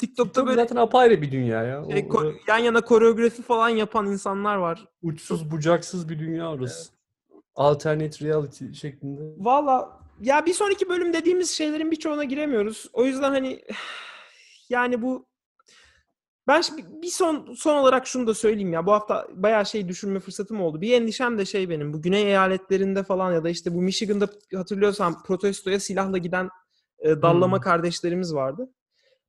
TikTok'ta TikTok böyle zaten apayrı bir dünya ya. O- şey, ko- yan yana koreografi falan yapan insanlar var. uçsuz bucaksız bir dünya orası. Alternate reality şeklinde. Valla ya bir sonraki bölüm dediğimiz şeylerin birçoğuna giremiyoruz. O yüzden hani yani bu ben şi- bir son son olarak şunu da söyleyeyim ya. Bu hafta bayağı şey düşünme fırsatım oldu. Bir endişem de şey benim. Bu güney eyaletlerinde falan ya da işte bu Michigan'da hatırlıyorsan protestoya silahla giden e, dallama Hmm. kardeşlerimiz vardı.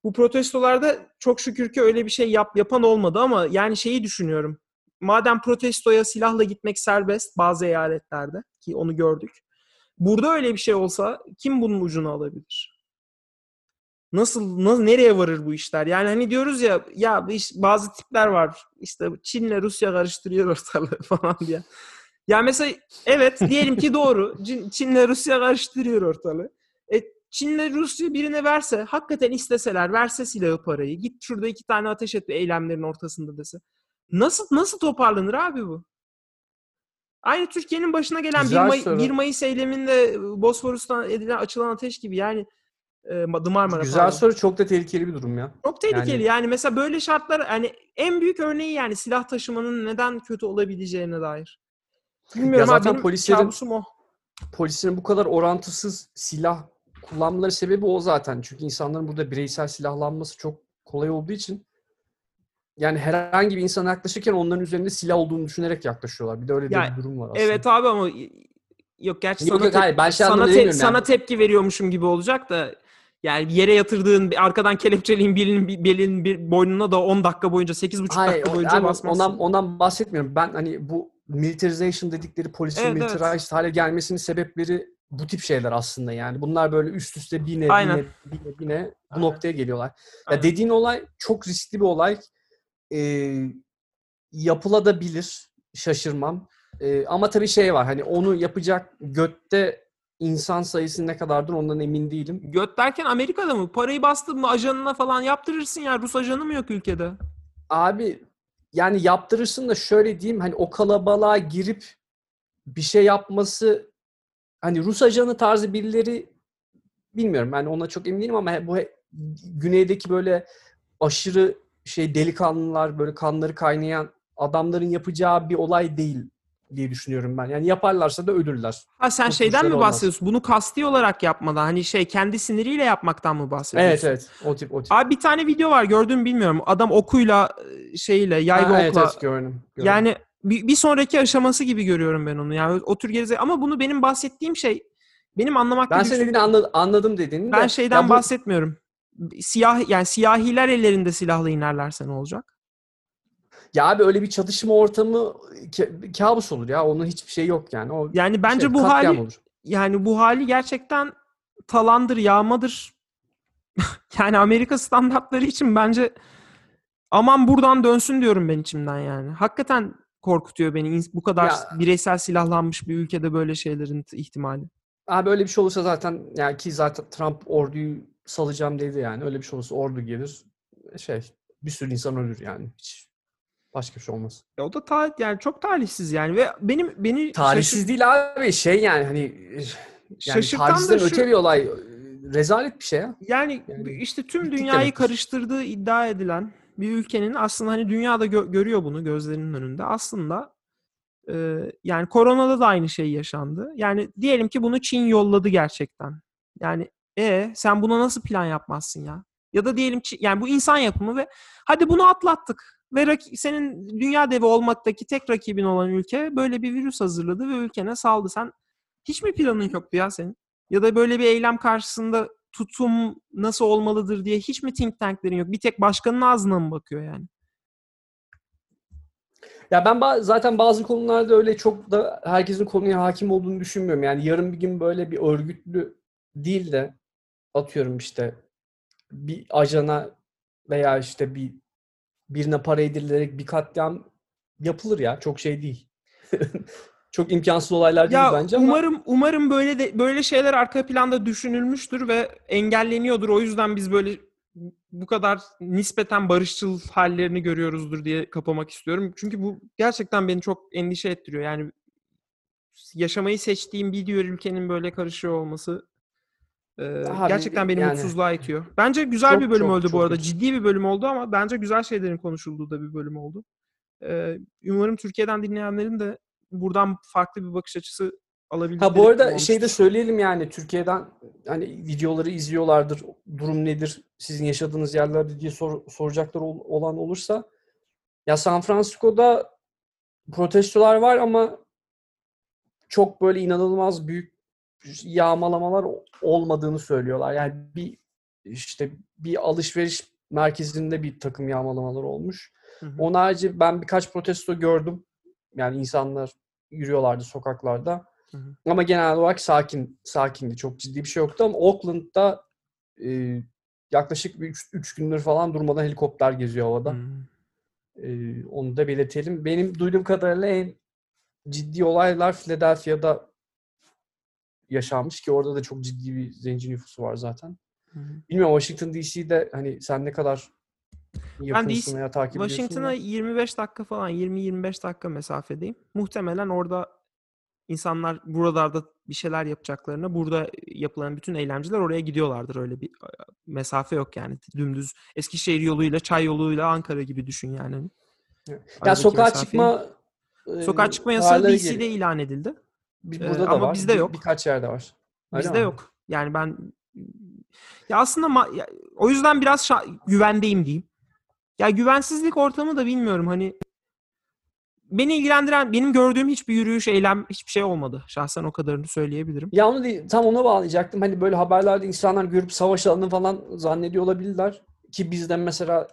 Bu protestolarda çok şükür ki öyle bir şey yap yapan olmadı ama yani şeyi düşünüyorum. Madem protestoya silahla gitmek serbest bazı eyaletlerde ki onu gördük. Burada öyle bir şey olsa kim bunun ucunu alabilir? Nasıl, na- nereye varır bu işler? Yani hani diyoruz ya ya iş, bazı tipler var işte Çin'le Rusya karıştırıyor ortalığı falan diye. Ya mesela evet diyelim ki doğru. Çin- Çin'le Rusya karıştırıyor ortalığı. E, Çin'le Rusya birine verse, hakikaten isteseler, verse silahı parayı, git şurada iki tane ateş et eylemlerin ortasında dese. Nasıl nasıl toparlanır abi bu? Aynı Türkiye'nin başına gelen 1, Güzel May- soru. 1 Mayıs eyleminde e, Bosforus'tan edilen açılan ateş gibi yani e, Ma- Marmara Güzel pardon. soru çok da tehlikeli bir durum ya. Çok tehlikeli. Yani, Yani- mesela böyle şartlar hani en büyük örneği yani silah taşımanın neden kötü olabileceğine dair. Bilmiyorum zaten abi polislerin- kabusum o. Polislerin bu kadar orantısız silah kullanmaları sebebi o zaten. Çünkü insanların burada bireysel silahlanması çok kolay olduğu için yani herhangi bir insana yaklaşırken onların üzerinde silah olduğunu düşünerek yaklaşıyorlar. Bir de öyle de Ya, bir durum var aslında. Evet abi ama yok gerçi Yok, sana, yok, hayır, ben şey sana, te- demiyorum sana yani. tepki veriyormuşum gibi olacak da yani yere yatırdığın arkadan kelepçeliğin birinin bir- belinin bir boynuna da 10 dakika boyunca 8,5 Hayır, dakika boyunca yani basmazsın. ondan, ondan bahsetmiyorum. Ben hani bu militarization dedikleri polisin Evet, evet. militarized hale gelmesinin sebepleri bu tip şeyler aslında yani. Bunlar böyle üst üste bine Aynen. bine bine bine bu Aynen. noktaya geliyorlar. Aynen. Ya dediğin olay çok riskli bir olay. Ee, yapılabilir. Şaşırmam. Ee, ama tabii şey var. Hani onu yapacak götte insan sayısı ne kadardır ondan emin değilim. Göt derken Amerika'da mı? Parayı bastın mı ajanına falan yaptırırsın ya. Rus ajanı mı yok ülkede? Abi yani yaptırırsın da şöyle diyeyim hani o kalabalığa girip bir şey yapması hani Rus ajanı tarzı birileri bilmiyorum ben ona çok emin değilim ama bu güneydeki böyle aşırı şey delikanlılar böyle kanları kaynayan adamların yapacağı bir olay değil diye düşünüyorum ben. Yani yaparlarsa da ölürler. Ha sen Çok şeyden mi olmaz. bahsediyorsun? Bunu kasti olarak yapmadan hani şey kendi siniriyle yapmaktan mı bahsediyorsun? Evet evet o tip o tip. Abi bir tane video var gördün mü bilmiyorum. Adam okuyla şeyle yay ve Ha, evet, okla evet, gördüm, gördüm. yani bir, bir sonraki aşaması gibi görüyorum ben onu. Yani o tür gerize ama bunu benim bahsettiğim şey benim anlamakta ben senin dediğini anladım, anladım dediğini ben de. şeyden Ya bu- bahsetmiyorum. Siyah yani siyahiler ellerinde silahla inerlerse ne olacak? Ya abi öyle bir çatışma ortamı ka- kabus olur ya. Onun hiçbir şey yok yani. O Yani bence şey, bu hali olur. yani bu hali gerçekten talandır, yağmadır. yani Amerika standartları için bence aman buradan dönsün diyorum ben içimden yani. Hakikaten korkutuyor beni bu kadar Ya- bireysel silahlanmış bir ülkede böyle şeylerin ihtimali. Abi öyle bir şey olursa zaten yani ki zaten Trump orduyu salacağım dedi yani. Öyle bir şey olursa ordu gelir. Şey bir sürü insan ölür yani. Hiç başka bir şey olmaz. Ya o da ta- yani çok talihsiz yani ve benim beni Tarihsiz şaşırt- değil abi şey yani hani yani tarihsizden şu- öte bir olay. Rezalet bir şey ya. Yani, Yani işte tüm dünyayı karıştırdığı iddia edilen bir ülkenin aslında hani dünyada gö- görüyor bunu gözlerinin önünde. Aslında e, yani koronada da aynı şey yaşandı. Yani diyelim ki bunu Çin yolladı gerçekten. Yani e sen buna nasıl plan yapmazsın ya? Ya da diyelim ki yani bu insan yapımı ve hadi bunu atlattık. Ve rak- senin dünya devi olmaktaki tek rakibin olan ülke böyle bir virüs hazırladı ve ülkene saldı. Sen hiç mi planın yoktu ya senin? Ya da böyle bir eylem karşısında tutum nasıl olmalıdır diye hiç mi think tanklerin yok? Bir tek başkanın ağzına mı bakıyor yani? Ya ben ba- zaten bazı konularda öyle çok da herkesin konuya hakim olduğunu düşünmüyorum. Yani yarın bir gün böyle bir örgütlü değil de atıyorum işte bir ajana veya işte bir birine para edililerek bir katliam yapılır ya. Çok şey değil. Çok imkansız olaylar değil Ya bence ama umarım umarım böyle de böyle şeyler arka planda düşünülmüştür ve engelleniyordur. O yüzden biz böyle bu kadar nispeten barışçıl hallerini görüyoruzdur diye kapamak istiyorum. Çünkü bu gerçekten beni çok endişe ettiriyor. Yani yaşamayı seçtiğim bir diğer ülkenin böyle karışıyor olması e, Abi, gerçekten beni yani- mutsuzluğa itiyor. Bence güzel Çok, bir bölüm çok, oldu bu çok arada. kötü. Ciddi bir bölüm oldu ama bence güzel şeylerin konuşulduğu da bir bölüm oldu. E, umarım Türkiye'den dinleyenlerin de buradan farklı bir bakış açısı alabildikleri Ha bu arada olmuştur. şey de söyleyelim yani Türkiye'den hani videoları izliyorlardır. Durum nedir? Sizin yaşadığınız yerlerde diye sor- soracaklar ol- olan olursa ya San Francisco'da protestolar var ama çok böyle inanılmaz büyük yağmalamalar olmadığını söylüyorlar. Yani bir işte bir alışveriş merkezinde bir takım yağmalamalar olmuş. Hı hı. Onun harici ben birkaç protesto gördüm. Yani insanlar yürüyorlardı sokaklarda. Hı hı. Ama genel olarak sakin, sakindi. Çok ciddi bir şey yoktu ama Oakland'da e, yaklaşık 3 gündür falan durmadan helikopter geziyor havada. Hmm. E, onu da belirtelim. Benim duyduğum kadarıyla en ciddi olaylar Philadelphia'da yaşanmış ki orada da çok ciddi bir zenci nüfusu var zaten. Hı hı. Bilmiyorum Washington DC'de hani sen ne kadar DC veya takip Washington'a da. 25 dakika falan 20-25 dakika mesafedeyim. Muhtemelen orada insanlar buralarda bir şeyler yapacaklarına burada yapılan bütün eylemciler oraya gidiyorlardır. Öyle bir mesafe yok yani. Dümdüz Eskişehir yoluyla, Çay yoluyla Ankara gibi düşün yani. Ya Aradaki sokağa mesafeyi. çıkma Sokağa çıkma yasağı DC'de ilan edildi. Bir- Ee, Burada da ama var. bizde bir- yok. birkaç yerde var. Öyle Bizde mi? yok. Yani ben ya aslında ma- ya- o yüzden biraz şa- güvendeyim diyeyim. Ya güvensizlik ortamı da bilmiyorum hani beni ilgilendiren benim gördüğüm hiçbir yürüyüş, eylem hiçbir şey olmadı. Şahsen o kadarını söyleyebilirim. Ya onu değil, tam ona bağlayacaktım. Hani böyle haberlerde insanlar görüp savaş alanı falan zannediyor olabilirler. Ki bizden mesela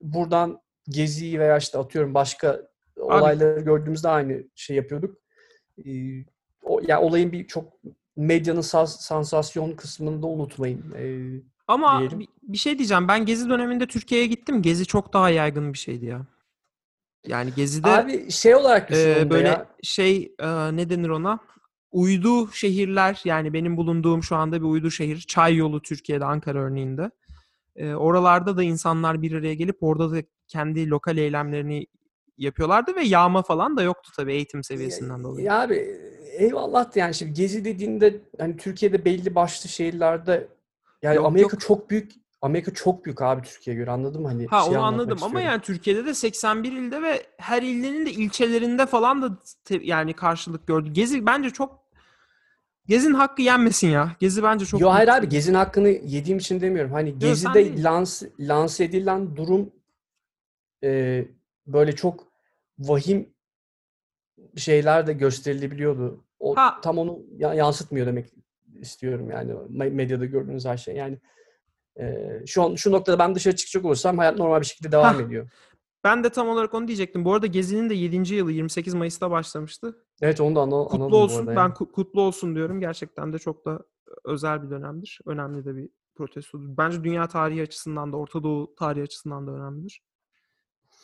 buradan geziyi veya işte atıyorum başka olayları gördüğümüzde aynı şey yapıyorduk. Ee, o, yani olayın bir çok medyanın sas- sansasyon kısmını da unutmayın. Ee, Ama diyelim. bir, şey diyeceğim. Ben Gezi döneminde Türkiye'ye gittim. Gezi çok daha yaygın bir şeydi ya. Yani Gezi'de abi şey olarak da böyle ya. şey e, ne denir ona? Uydu şehirler yani benim bulunduğum şu anda bir uydu şehir. Çay yolu Türkiye'de Ankara örneğinde. Ee, oralarda da insanlar bir araya gelip orada da kendi lokal eylemlerini yapıyorlardı ve yağma falan da yoktu tabii eğitim seviyesinden dolayı. Ya abi eyvallah yani şimdi Gezi dediğinde hani Türkiye'de belli başlı şehirlerde yani Yok, Amerika yok. çok büyük Amerika çok büyük abi Türkiye'ye göre anladın mı? Hani Ha şey onu anladım ama istiyorum. yani Türkiye'de de 81 ilde ve her ilinin de ilçelerinde falan da te- yani karşılık gördü. Gezi bence çok Gezi'nin hakkı yenmesin ya. Gezi bence çok Yo hayır abi. Gezi'nin hakkını yediğim için demiyorum. Hani sen Gezi'de değil. lanse, lanse edilen durum e, böyle çok vahim şeyler de gösterilebiliyordu. O Ha. tam onu ya- yansıtmıyor demek istiyorum yani me- medyada gördüğünüz her şey. Yani e, şu an şu noktada ben dışarı çıkacak olursam hayat normal bir şekilde devam Hah. ediyor. Ben de tam olarak onu diyecektim. Bu arada Gezi'nin de 7. yılı 28 Mayıs'ta başlamıştı. Evet onu da anla- Kutlu olsun. Ben yani. ku- kutlu olsun diyorum. Gerçekten de çok da özel bir dönemdir. Önemli de bir protestodur. Bence dünya tarihi açısından da Orta Doğu tarihi açısından da önemlidir.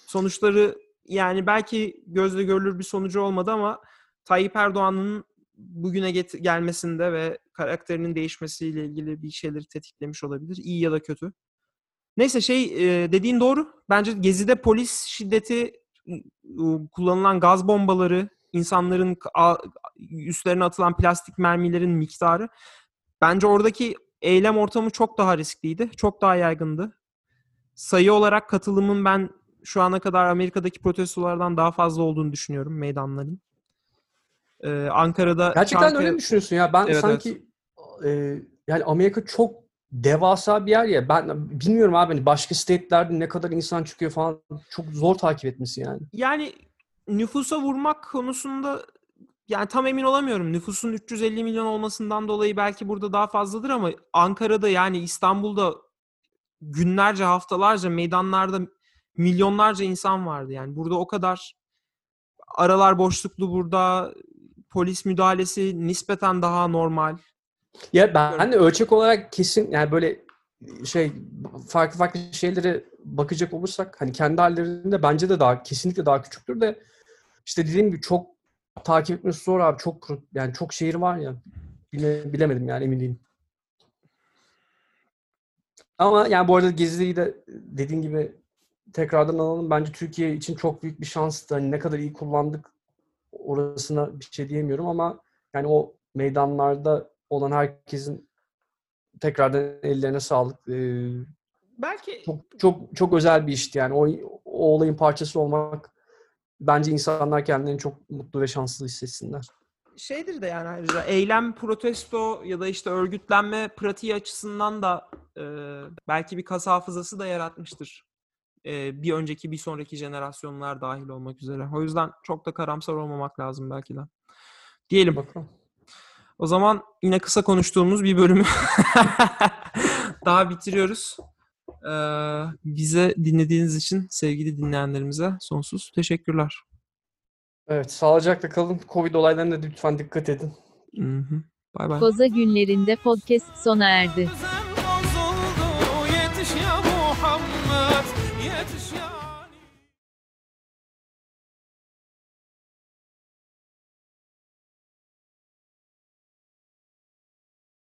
sonuçları yani belki gözle görülür bir sonucu olmadı ama Tayyip Erdoğan'ın bugüne get- gelmesinde ve karakterinin değişmesiyle ilgili bir şeyleri tetiklemiş olabilir. iyi ya da kötü. Neyse şey e, dediğin doğru. Bence Gezi'de polis şiddeti kullanılan gaz bombaları, insanların üstlerine atılan plastik mermilerin miktarı bence oradaki eylem ortamı çok daha riskliydi. Çok daha yaygındı. Sayı olarak katılımın ben şu ana kadar Amerika'daki protestolardan daha fazla olduğunu düşünüyorum meydanların. Ee, Ankara'da Gerçekten Çankaya- öyle mi düşünüyorsun ya? Ben Evet, sanki e, yani Amerika çok devasa bir yer ya. Ben bilmiyorum abi hani başka state'lerde ne kadar insan çıkıyor falan çok zor takip etmesi yani. Yani nüfusa vurmak konusunda yani tam emin olamıyorum. Nüfusun 350 milyon olmasından dolayı belki burada daha fazladır ama Ankara'da yani İstanbul'da günlerce, haftalarca meydanlarda milyonlarca insan vardı. Yani burada o kadar aralar boşluklu burada polis müdahalesi nispeten daha normal. Ya ben de ölçek olarak kesin yani böyle şey farklı farklı şeylere bakacak olursak hani kendi hallerinde bence de daha kesinlikle daha küçüktür de işte dediğim gibi çok takip etmesi zor abi çok yani çok şehir var ya bile, bilemedim yani emin değilim. Ama yani bu arada Gezi'yi de dediğin gibi tekrardan alalım. Bence Türkiye için çok büyük bir şanstı. Hani ne kadar iyi kullandık orasına bir şey diyemiyorum ama yani o meydanlarda olan herkesin tekrardan ellerine sağlık. Ee, Belki çok çok çok özel bir işti yani. O, o olayın parçası olmak bence insanlar kendilerini çok mutlu ve şanslı hissetsinler. şeydir de yani ayrıca eylem, protesto ya da işte örgütlenme pratiği açısından da e, belki bir kas hafızası da yaratmıştır. E, bir önceki, bir sonraki jenerasyonlar dahil olmak üzere. O yüzden çok da karamsar olmamak lazım belki de. Diyelim. Bakalım. O zaman yine kısa konuştuğumuz bir bölümü daha bitiriyoruz. Ee, bize dinlediğiniz için sevgili dinleyenlerimize sonsuz teşekkürler. Evet, sağlıcakla kalın. Covid olaylarına da lütfen dikkat edin. Hı hı. Bay bay. Koza günlerinde podcast sona erdi.